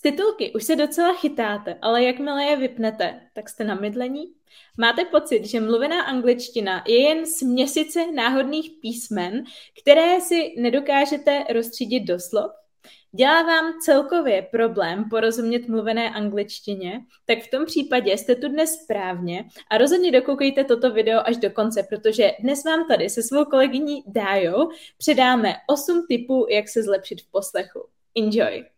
Titulky už se docela chytáte, ale jakmile je vypnete, tak jste na mydlení? Máte pocit, že mluvená angličtina je jen směsice náhodných písmen, které si nedokážete rozstřídit do slov? Dělá vám celkově problém porozumět mluvené angličtině, tak v tom případě jste tu dnes správně a rozhodně dokoukejte toto video až do konce, protože dnes vám tady se svou kolegyní Dájou předáme 8 tipů, jak se zlepšit v poslechu. Enjoy!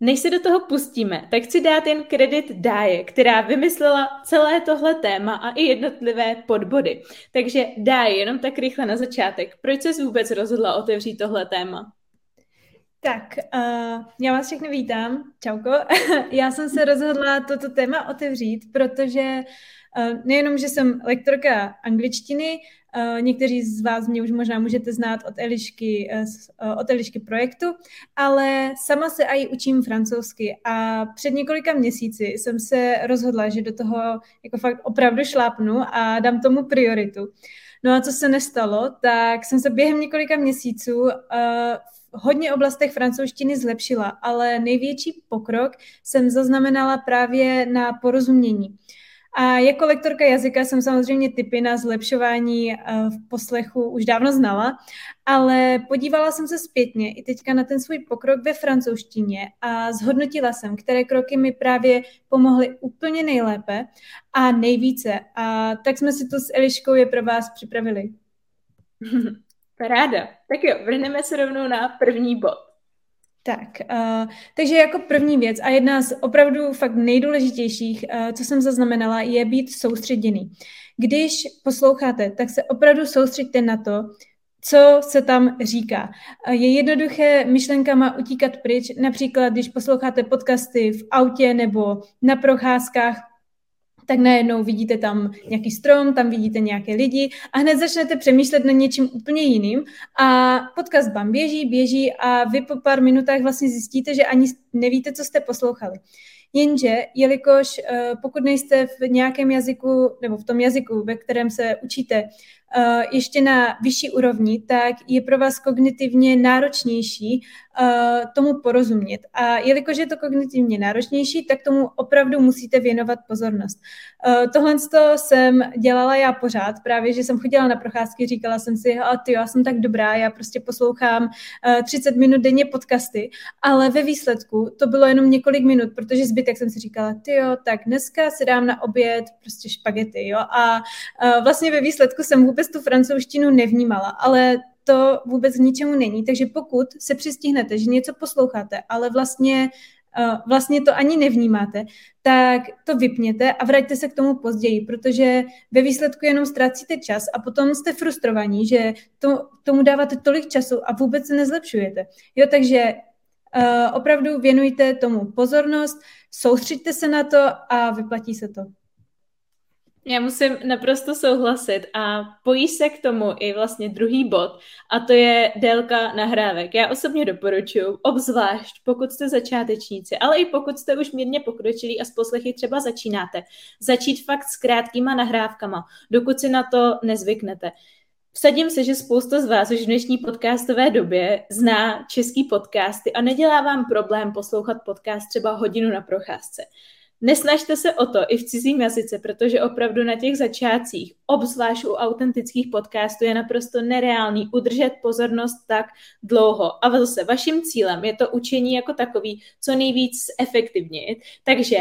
Než se do toho pustíme, tak chci dát jen kredit Dáje, která vymyslela celé tohle téma a i jednotlivé podbody. Takže Dáje, jenom tak rychle na začátek, proč jsi vůbec rozhodla otevřít tohle téma? Tak, uh, já vás všechny vítám. Čauko. já jsem se rozhodla toto téma otevřít, protože uh, nejenom, že jsem lektorka angličtiny, Uh, někteří z vás mě už možná můžete znát od Elišky, uh, od Elišky projektu, ale sama se i učím francouzsky a před několika měsíci jsem se rozhodla, že do toho jako fakt opravdu šlápnu a dám tomu prioritu. No a co se nestalo, tak jsem se během několika měsíců v hodně oblastech francouzštiny zlepšila, ale největší pokrok jsem zaznamenala právě na porozumění. A jako lektorka jazyka jsem samozřejmě typy na zlepšování eh, v poslechu už dávno znala, ale podívala jsem se zpětně i teďka na ten svůj pokrok ve francouzštině a zhodnotila jsem, které kroky mi právě pomohly úplně nejlépe a nejvíce. A tak jsme si tu s Eliškou je pro vás připravili. Paráda. Tak jo, vrhneme se rovnou na první bod. Tak, uh, takže jako první věc a jedna z opravdu fakt nejdůležitějších, uh, co jsem zaznamenala, je být soustředěný. Když posloucháte, tak se opravdu soustředte na to, co se tam říká. Je jednoduché myšlenkama utíkat pryč, například když posloucháte podcasty v autě nebo na procházkách, tak najednou vidíte tam nějaký strom, tam vidíte nějaké lidi a hned začnete přemýšlet na něčím úplně jiným a podcast vám běží, běží a vy po pár minutách vlastně zjistíte, že ani nevíte, co jste poslouchali. Jenže, jelikož eh, pokud nejste v nějakém jazyku nebo v tom jazyku, ve kterém se učíte, ještě na vyšší úrovni, tak je pro vás kognitivně náročnější eh, tomu porozumět. A jelikož je to kognitivně náročnější, tak tomu opravdu musíte věnovat pozornost. Tohle jsem dělala já pořád, právě, že jsem chodila na procházky, říkala jsem si, a ty, já jsem tak dobrá, já prostě poslouchám 30 minut denně podcasty, ale ve výsledku to bylo jenom několik minut, protože zbytek jsem si říkala, ty jo, tak dneska si dám na oběd prostě špagety, jo, a vlastně ve výsledku jsem vůbec tu francouzštinu nevnímala, ale to vůbec k ničemu není, takže pokud se přistihnete, že něco posloucháte, ale vlastně vlastně to ani nevnímáte, tak to vypněte a vraťte se k tomu později, protože ve výsledku jenom ztrácíte čas a potom jste frustrovaní, že to, tomu dáváte tolik času a vůbec se nezlepšujete. Jo, takže uh, opravdu věnujte tomu pozornost, soustřeďte se na to a vyplatí se to. Já musím naprosto souhlasit a pojí se k tomu i vlastně druhý bod a to je délka nahrávek. Já osobně doporučuji, obzvlášť pokud jste začátečníci, ale i pokud jste už mírně pokročilí a z poslechy třeba začínáte, začít fakt s krátkýma nahrávkama, dokud si na to nezvyknete. Vsadím se, že spousta z vás už v dnešní podcastové době zná český podcasty a nedělá vám problém poslouchat podcast třeba hodinu na procházce. Nesnažte se o to i v cizím jazyce, protože opravdu na těch začátcích, obzvlášť u autentických podcastů, je naprosto nereálný udržet pozornost tak dlouho. A zase vaším cílem je to učení jako takový, co nejvíc efektivnit. Takže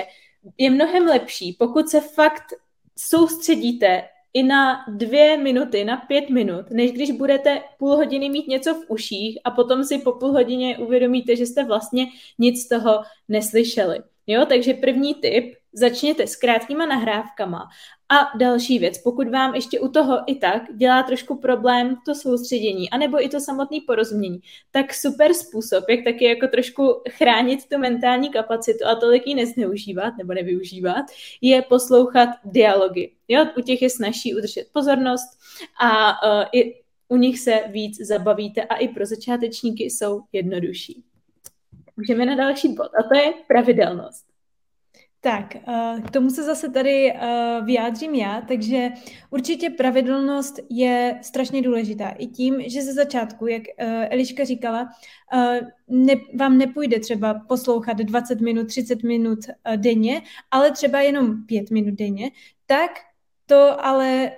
je mnohem lepší, pokud se fakt soustředíte i na dvě minuty, na pět minut, než když budete půl hodiny mít něco v uších a potom si po půl hodině uvědomíte, že jste vlastně nic z toho neslyšeli. Jo, takže první tip, začněte s krátkýma nahrávkama. A další věc, pokud vám ještě u toho i tak dělá trošku problém to soustředění, anebo i to samotné porozumění, tak super způsob, jak taky jako trošku chránit tu mentální kapacitu a tolik ji nezneužívat nebo nevyužívat, je poslouchat dialogy. Jo, u těch je snažší udržet pozornost a uh, i u nich se víc zabavíte a i pro začátečníky jsou jednodušší. Můžeme na další bod a to je pravidelnost. Tak, eh, k tomu se zase tady eh, vyjádřím já, takže určitě pravidelnost je strašně důležitá. I tím, že ze začátku, jak eh, Eliška říkala, ne, vám nepůjde třeba poslouchat 20 minut, 30 minut denně, ale třeba jenom 5 minut denně, tak to ale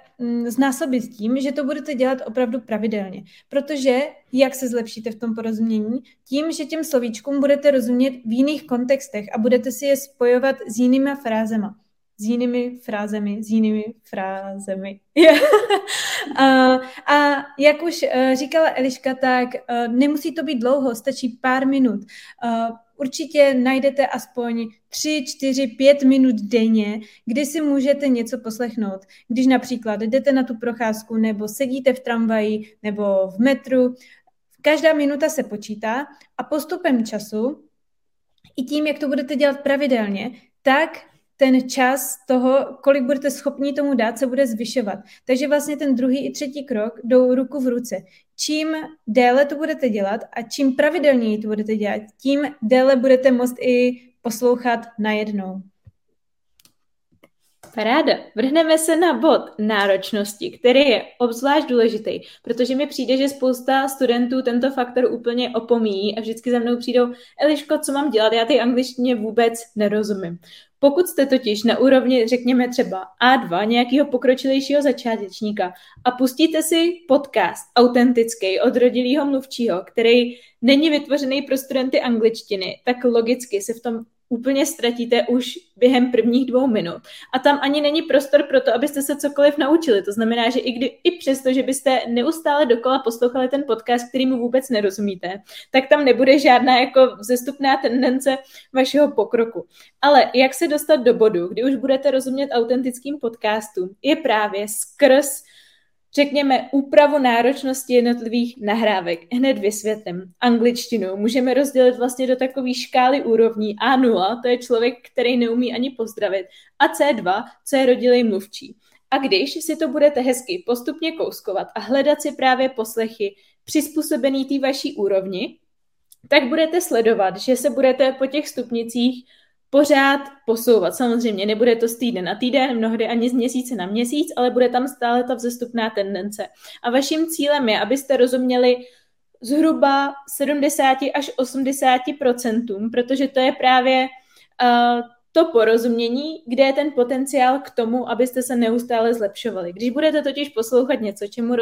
znásobit tím, že to budete dělat opravdu pravidelně. Protože jak se zlepšíte v tom porozumění? Tím, že těm slovíčkům budete rozumět v jiných kontextech a budete si je spojovat s jinými frázema. S jinými frázemi, s jinými frázemi. a, a jak už uh, říkala Eliška, tak uh, nemusí to být dlouho, stačí pár minut. Určitě najdete aspoň 3, 4, 5 minut denně, kdy si můžete něco poslechnout. Když například jdete na tu procházku, nebo sedíte v tramvaji, nebo v metru, každá minuta se počítá a postupem času, i tím, jak to budete dělat pravidelně, tak ten čas toho, kolik budete schopni tomu dát, se bude zvyšovat. Takže vlastně ten druhý i třetí krok jdou ruku v ruce. Čím déle to budete dělat a čím pravidelněji to budete dělat, tím déle budete moct i poslouchat najednou. Paráda. Vrhneme se na bod náročnosti, který je obzvlášť důležitý, protože mi přijde, že spousta studentů tento faktor úplně opomíjí a vždycky za mnou přijdou, Eliško, co mám dělat, já ty angličtině vůbec nerozumím. Pokud jste totiž na úrovni, řekněme třeba A2, nějakého pokročilejšího začátečníka a pustíte si podcast autentický od rodilého mluvčího, který není vytvořený pro studenty angličtiny, tak logicky se v tom úplně ztratíte už během prvních dvou minut. A tam ani není prostor pro to, abyste se cokoliv naučili. To znamená, že i, kdy, i přesto, že byste neustále dokola poslouchali ten podcast, který mu vůbec nerozumíte, tak tam nebude žádná jako vzestupná tendence vašeho pokroku. Ale jak se dostat do bodu, kdy už budete rozumět autentickým podcastům, je právě skrz řekněme, úpravu náročnosti jednotlivých nahrávek. Hned vysvětlím. Angličtinu můžeme rozdělit vlastně do takové škály úrovní. A0, to je člověk, který neumí ani pozdravit. A C2, co je rodilej mluvčí. A když si to budete hezky postupně kouskovat a hledat si právě poslechy přizpůsobený té vaší úrovni, tak budete sledovat, že se budete po těch stupnicích pořád posouvat. Samozřejmě nebude to z týden na týden, mnohdy ani z měsíce na měsíc, ale bude tam stále ta vzestupná tendence. A vaším cílem je, abyste rozuměli zhruba 70 až 80% protože to je právě uh, to porozumění, kde je ten potenciál k tomu, abyste se neustále zlepšovali. Když budete totiž poslouchat něco, čemu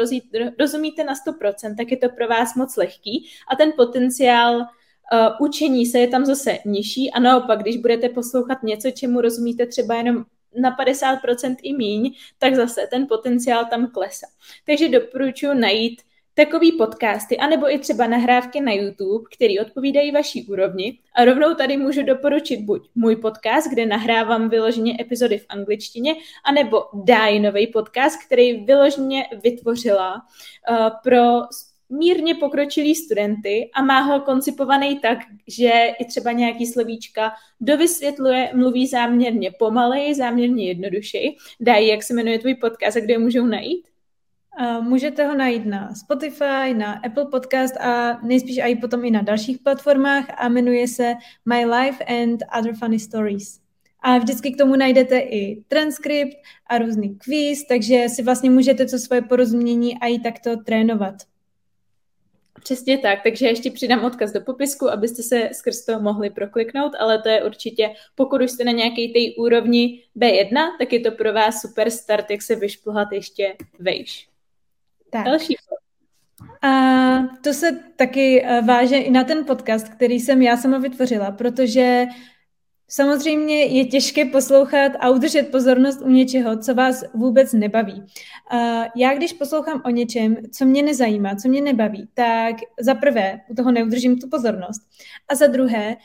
rozumíte na 100%, tak je to pro vás moc lehký a ten potenciál uh, učení se je tam zase nižší a naopak, když budete poslouchat něco, čemu rozumíte třeba jenom na 50% i míň, tak zase ten potenciál tam klesá. Takže doporučuji najít takový podcasty, anebo i třeba nahrávky na YouTube, který odpovídají vaší úrovni. A rovnou tady můžu doporučit buď můj podcast, kde nahrávám vyloženě epizody v angličtině, anebo Dajnový podcast, který vyloženě vytvořila uh, pro mírně pokročilý studenty a má ho koncipovaný tak, že i třeba nějaký slovíčka dovysvětluje, mluví záměrně pomalej, záměrně jednodušeji. Dají, jak se jmenuje tvůj podcast a kde je můžou najít? Můžete ho najít na Spotify, na Apple Podcast a nejspíš i potom i na dalších platformách a jmenuje se My Life and Other Funny Stories. A vždycky k tomu najdete i transkript a různý quiz, takže si vlastně můžete co svoje porozumění a i takto trénovat. Přesně tak, takže ještě přidám odkaz do popisku, abyste se skrz to mohli prokliknout, ale to je určitě, pokud už jste na nějaké té úrovni B1, tak je to pro vás super start, jak se vyšplhat ještě vejš. Tak. Další a to se taky eh, váže i na ten podcast, který jsem já sama vytvořila, protože Samozřejmě je těžké poslouchat a udržet pozornost u něčeho, co vás vůbec nebaví. Já když poslouchám o něčem, co mě nezajímá, co mě nebaví, tak za prvé u toho neudržím tu pozornost. A za druhé,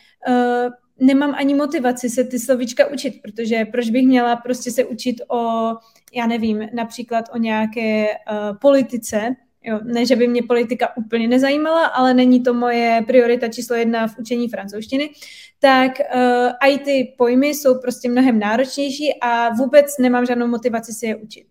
nemám ani motivaci se ty slovíčka učit, protože proč bych měla prostě se učit o, já nevím, například o nějaké uh, politice, Jo, ne, že by mě politika úplně nezajímala, ale není to moje priorita číslo jedna v učení francouzštiny, tak uh, i ty pojmy jsou prostě mnohem náročnější a vůbec nemám žádnou motivaci si je učit.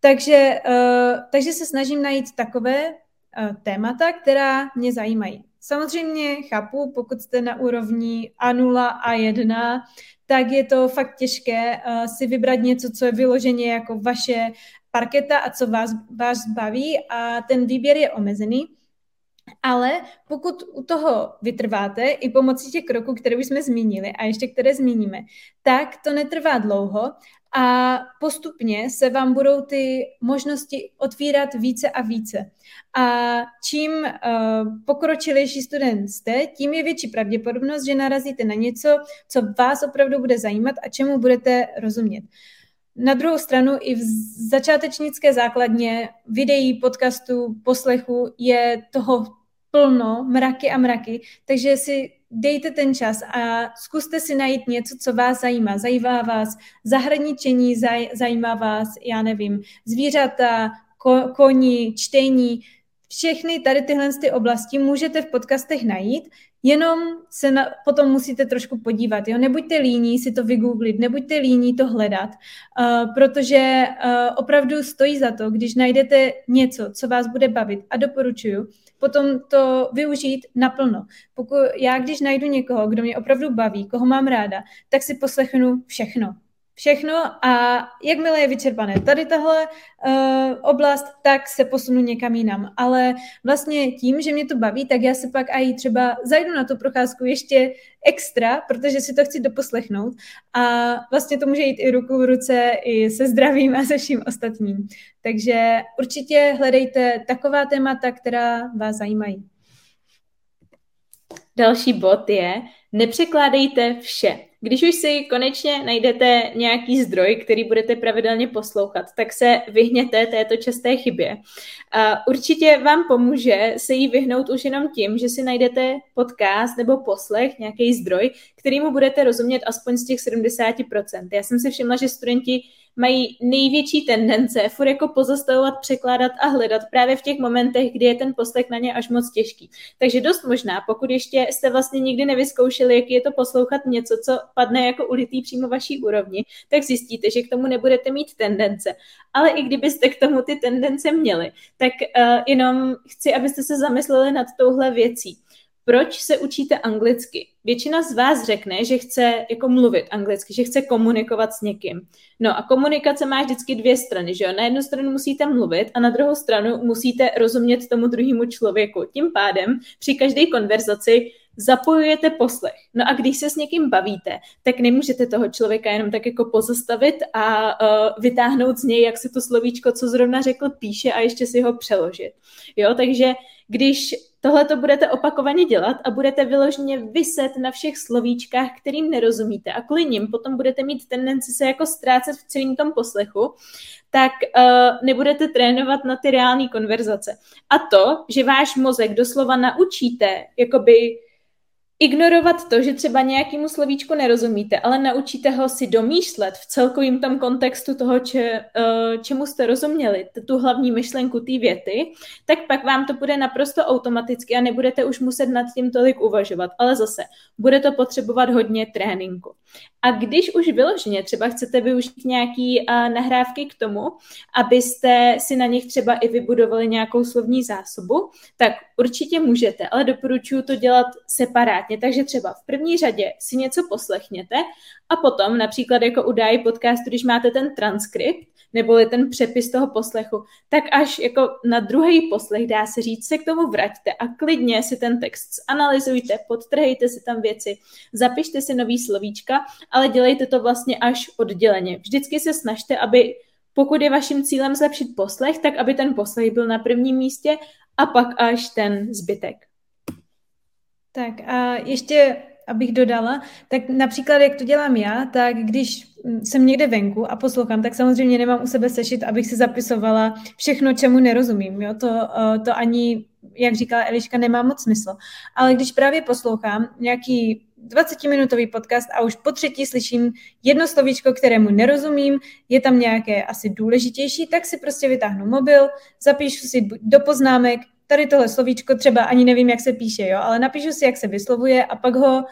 Takže, uh, takže se snažím najít takové uh, témata, která mě zajímají. Samozřejmě chápu, pokud jste na úrovni A0 a 1, tak je to fakt těžké uh, si vybrat něco, co je vyloženě jako vaše parketa a co vás, vás baví a ten výběr je omezený. Ale pokud u toho vytrváte i pomocí těch kroků, které už jsme zmínili a ještě které zmíníme, tak to netrvá dlouho a postupně se vám budou ty možnosti otvírat více a více. A čím uh, pokročilejší student jste, tím je větší pravděpodobnost, že narazíte na něco, co vás opravdu bude zajímat a čemu budete rozumět. Na druhou stranu i v začátečnické základně videí, podcastů, poslechu je toho plno, mraky a mraky, takže si dejte ten čas a zkuste si najít něco, co vás zajímá. Zajímá vás zahraničení, zaj, zajímá vás, já nevím, zvířata, ko, koni, čtení, všechny tady tyhle ty oblasti můžete v podcastech najít, jenom se na, potom musíte trošku podívat. Jo? Nebuďte líní si to vygooglit, nebuďte líní to hledat, uh, protože uh, opravdu stojí za to, když najdete něco, co vás bude bavit a doporučuju, potom to využít naplno. Pokud já, když najdu někoho, kdo mě opravdu baví, koho mám ráda, tak si poslechnu všechno všechno a jakmile je vyčerpané tady tahle uh, oblast, tak se posunu někam jinam. Ale vlastně tím, že mě to baví, tak já se pak i třeba zajdu na tu procházku ještě extra, protože si to chci doposlechnout a vlastně to může jít i ruku v ruce i se zdravím a se vším ostatním. Takže určitě hledejte taková témata, která vás zajímají. Další bod je, nepřekládejte vše. Když už si konečně najdete nějaký zdroj, který budete pravidelně poslouchat, tak se vyhněte této časté chybě. Určitě vám pomůže se jí vyhnout už jenom tím, že si najdete podcast nebo poslech, nějaký zdroj, kterýmu budete rozumět aspoň z těch 70%. Já jsem si všimla, že studenti mají největší tendence furt jako pozastavovat, překládat a hledat právě v těch momentech, kdy je ten poslech na ně až moc těžký. Takže dost možná, pokud ještě jste vlastně nikdy nevyzkoušeli, jak je to poslouchat něco, co padne jako ulitý přímo vaší úrovni, tak zjistíte, že k tomu nebudete mít tendence. Ale i kdybyste k tomu ty tendence měli, tak uh, jenom chci, abyste se zamysleli nad touhle věcí proč se učíte anglicky? Většina z vás řekne, že chce jako mluvit anglicky, že chce komunikovat s někým. No a komunikace má vždycky dvě strany, že jo? Na jednu stranu musíte mluvit a na druhou stranu musíte rozumět tomu druhému člověku. Tím pádem při každé konverzaci zapojujete poslech. No a když se s někým bavíte, tak nemůžete toho člověka jenom tak jako pozastavit a uh, vytáhnout z něj, jak se to slovíčko, co zrovna řekl, píše a ještě si ho přeložit. Jo, takže když tohle to budete opakovaně dělat a budete vyloženě vyset na všech slovíčkách, kterým nerozumíte a kvůli nim potom budete mít tendenci se jako ztrácet v celém tom poslechu, tak uh, nebudete trénovat na ty reální konverzace. A to, že váš mozek doslova naučíte, jakoby ignorovat to, že třeba nějakému slovíčku nerozumíte, ale naučíte ho si domýšlet v celkovém tom kontextu toho, če, eh, čemu jste rozuměli, tu hlavní myšlenku té věty, tak pak vám to bude naprosto automaticky a nebudete už muset nad tím tolik uvažovat. Ale zase, bude to potřebovat hodně tréninku. A když už vyloženě třeba chcete využít nějaký uh, nahrávky k tomu, abyste si na nich třeba i vybudovali nějakou slovní zásobu, tak určitě můžete, ale doporučuji to dělat separátně. Takže třeba v první řadě si něco poslechněte a potom například jako u DAI podcastu, když máte ten transkript, neboli ten přepis toho poslechu, tak až jako na druhý poslech, dá se říct, se k tomu vraťte a klidně si ten text analyzujte, podtrhejte si tam věci, zapište si nový slovíčka, ale dělejte to vlastně až odděleně. Vždycky se snažte, aby pokud je vaším cílem zlepšit poslech, tak aby ten poslech byl na prvním místě a pak až ten zbytek. Tak a ještě abych dodala, tak například, jak to dělám já, tak když jsem někde venku a poslouchám, tak samozřejmě nemám u sebe sešit, abych si zapisovala všechno, čemu nerozumím. Jo? To, eh, to ani, jak říkala Eliška, nemá moc smysl. Ale když právě poslouchám nějaký 20-minutový podcast a už po třetí slyším jedno slovíčko, kterému nerozumím, je tam nějaké asi důležitější, tak si prostě vytáhnu mobil, zapíšu si do poznámek, tady tohle slovíčko třeba ani nevím, jak se píše, jo, ale napíšu si, jak se vyslovuje a pak ho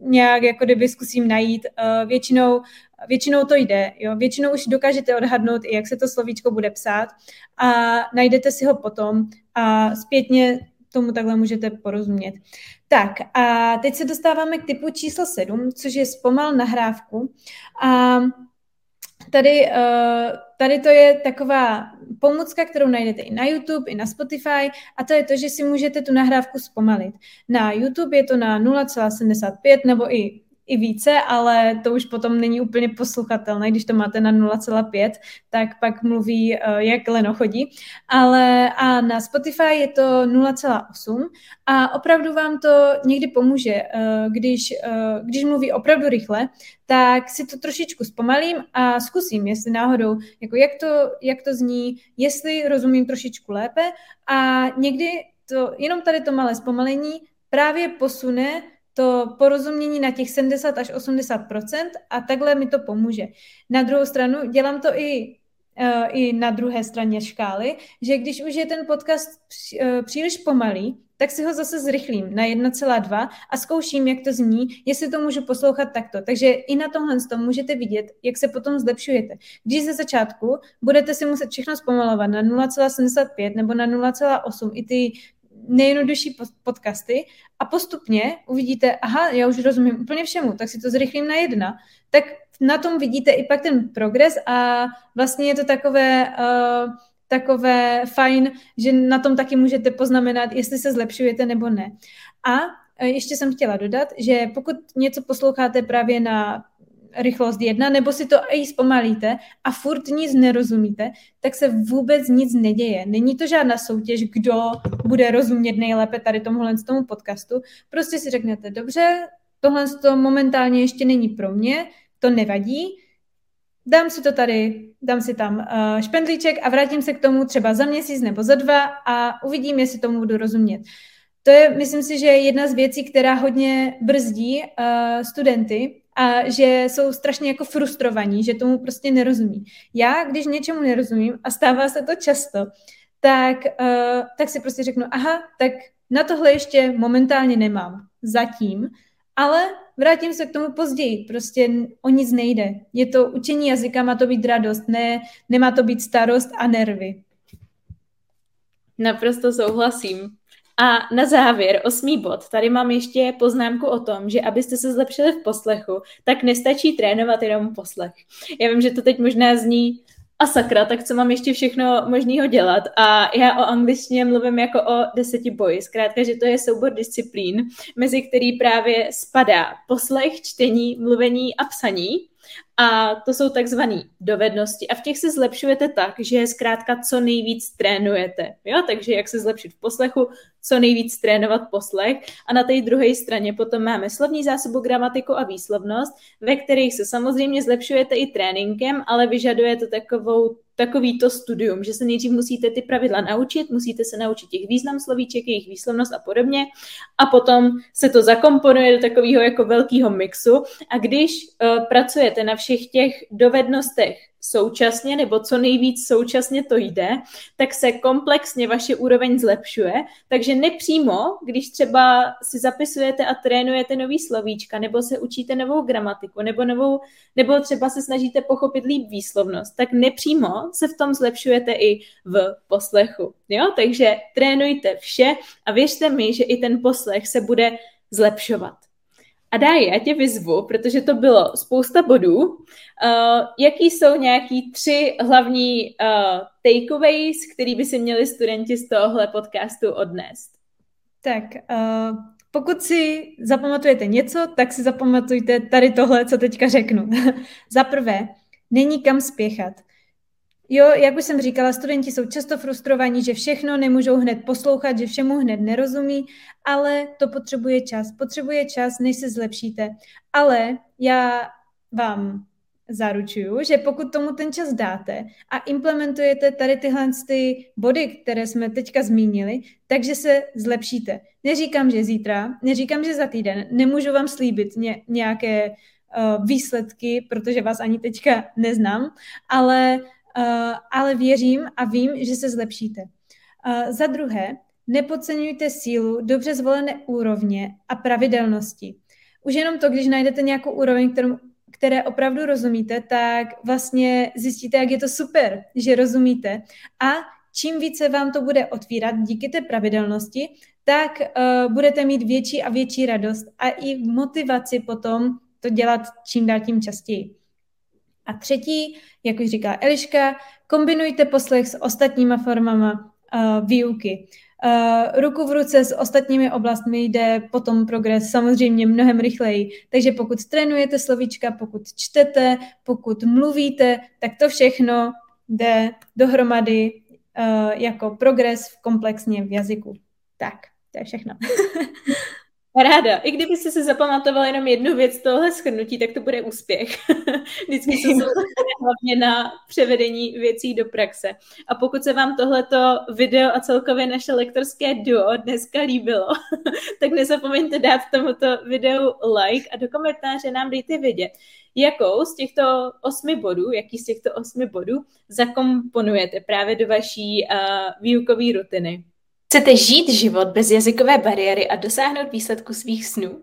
nějak jako kdyby zkusím najít. Uh, většinou, většinou to jde, jo. Většinou už dokážete odhadnout, jak se to slovíčko bude psát a najdete si ho potom a zpětně tomu takhle můžete porozumět. Tak a teď se dostáváme k typu číslo 7, což je zpomal nahrávku. A tady, uh, tady to je taková pomůcka, kterou najdete i na YouTube, i na Spotify a to je to, že si můžete tu nahrávku zpomalit. Na YouTube je to na 0,75 nebo i i více, ale to už potom není úplně posluchatelné, když to máte na 0,5, tak pak mluví, eh, jak leno chodí. Ale a na Spotify je to 0,8 a opravdu vám to někdy pomůže, eh, když, eh, když mluví opravdu rychle, tak si to trošičku zpomalím a zkusím, jestli náhodou, jako jak to, jak to zní, jestli rozumím trošičku lépe a někdy to, jenom tady to malé zpomalení právě posune to porozumění na těch 70 až 80% a takhle mi to pomůže. Na druhou stranu dělám to i uh, i na druhé straně škály, že když už je ten podcast uh, příliš pomalý, tak si ho zase zrychlím na 1,2 a zkouším, jak to zní, jestli to můžu poslouchat takto. Takže i na tomhle tom můžete vidět, jak se potom zlepšujete. Když ze začátku budete si muset všechno zpomalovat na 0,75 nebo na 0,8, i ty nejjednodušší podcasty a postupně uvidíte, aha, já už rozumím úplně všemu, tak si to zrychlím na jedna, tak na tom vidíte i pak ten progres a vlastně je to takové, uh, takové fajn, že na tom taky můžete poznamenat, jestli se zlepšujete nebo ne. A eh, ještě jsem chtěla dodat, že pokud něco posloucháte právě na rychlost jedna, nebo si to i zpomalíte a furt nic nerozumíte, tak se vůbec nic neděje. Není to žádná soutěž, kdo bude rozumět nejlépe tady tomuhle z tomu podcastu. Prostě si řeknete, dobře, tohle to momentálně ještě není pro mě, to nevadí, dám si to tady, dám si tam uh, špendlíček a vrátím se k tomu třeba za měsíc nebo za dva a uvidím, jestli tomu budu rozumět. To je, myslím si, že jedna z věcí, která hodně brzdí uh, studenty, a že jsou strašně jako frustrovaní, že tomu prostě nerozumí. Já, když něčemu nerozumím a stává se to často, tak, uh, tak si prostě řeknu, aha, tak na tohle ještě momentálně nemám. Zatím. Ale vrátím se k tomu později. Prostě o nic nejde. Je to učení jazyka, má to být radost, ne, nemá to být starost a nervy. Naprosto souhlasím. A na závěr, osmý bod, tady mám ještě poznámku o tom, že abyste se zlepšili v poslechu, tak nestačí trénovat jenom poslech. Já vím, že to teď možná zní a sakra, tak co mám ještě všechno možného dělat? A já o angličtině mluvím jako o deseti boji. Zkrátka, že to je soubor disciplín, mezi který právě spadá poslech, čtení, mluvení a psaní. A to jsou takzvané dovednosti. A v těch se zlepšujete tak, že zkrátka co nejvíc trénujete. Jo? Takže jak se zlepšit v poslechu, co nejvíc trénovat poslech. A na té druhé straně potom máme slovní zásobu, gramatiku a výslovnost, ve kterých se samozřejmě zlepšujete i tréninkem, ale vyžaduje to takovou takovýto studium, že se nejdřív musíte ty pravidla naučit, musíte se naučit těch význam slovíček, jejich výslovnost a podobně a potom se to zakomponuje do takového jako velkého mixu a když uh, pracujete na všech těch dovednostech současně, nebo co nejvíc současně to jde, tak se komplexně vaše úroveň zlepšuje. Takže nepřímo, když třeba si zapisujete a trénujete nový slovíčka, nebo se učíte novou gramatiku, nebo, novou, nebo třeba se snažíte pochopit líp výslovnost, tak nepřímo se v tom zlepšujete i v poslechu. Jo? Takže trénujte vše a věřte mi, že i ten poslech se bude zlepšovat. A dá já tě vyzvu, protože to bylo spousta bodů. Uh, jaký jsou nějaký tři hlavní uh, takeaways, který by si měli studenti z tohohle podcastu odnést? Tak, uh, pokud si zapamatujete něco, tak si zapamatujte tady tohle, co teďka řeknu. Za prvé, není kam spěchat. Jo, jak už jsem říkala, studenti jsou často frustrovaní, že všechno nemůžou hned poslouchat, že všemu hned nerozumí, ale to potřebuje čas. Potřebuje čas, než se zlepšíte. Ale já vám zaručuju, že pokud tomu ten čas dáte a implementujete tady tyhle ty body, které jsme teďka zmínili, takže se zlepšíte. Neříkám, že zítra, neříkám, že za týden, nemůžu vám slíbit ně, nějaké uh, výsledky, protože vás ani teďka neznám, ale, ale věřím a vím, že se zlepšíte. Uh, za druhé, nepodceňujte sílu dobře zvolené úrovně a pravidelnosti. Už jenom to, když najdete nějakou úroveň, kterou které opravdu rozumíte, tak vlastně zjistíte, jak je to super, že rozumíte. A čím více vám to bude otvírat díky té pravidelnosti, tak uh, budete mít větší a větší radost a i motivaci potom to dělat čím dál tím častěji. A třetí, jak už říká Eliška, kombinujte poslech s ostatníma formama uh, výuky. Uh, ruku v ruce s ostatními oblastmi jde potom progres samozřejmě mnohem rychleji. Takže pokud trénujete slovíčka, pokud čtete, pokud mluvíte, tak to všechno jde dohromady uh, jako progres v komplexně v jazyku. Tak, to je všechno. Ráda. I kdyby si se zapamatoval jenom jednu věc tohle schrnutí, tak to bude úspěch. Vždycky se hlavně na převedení věcí do praxe. A pokud se vám tohleto video a celkově naše lektorské duo dneska líbilo, tak nezapomeňte dát tomuto videu like a do komentáře nám dejte vědět, jakou z těchto osmi bodů, jaký z těchto osmi bodů zakomponujete právě do vaší uh, výukové rutiny. Chcete žít život bez jazykové bariéry a dosáhnout výsledku svých snů?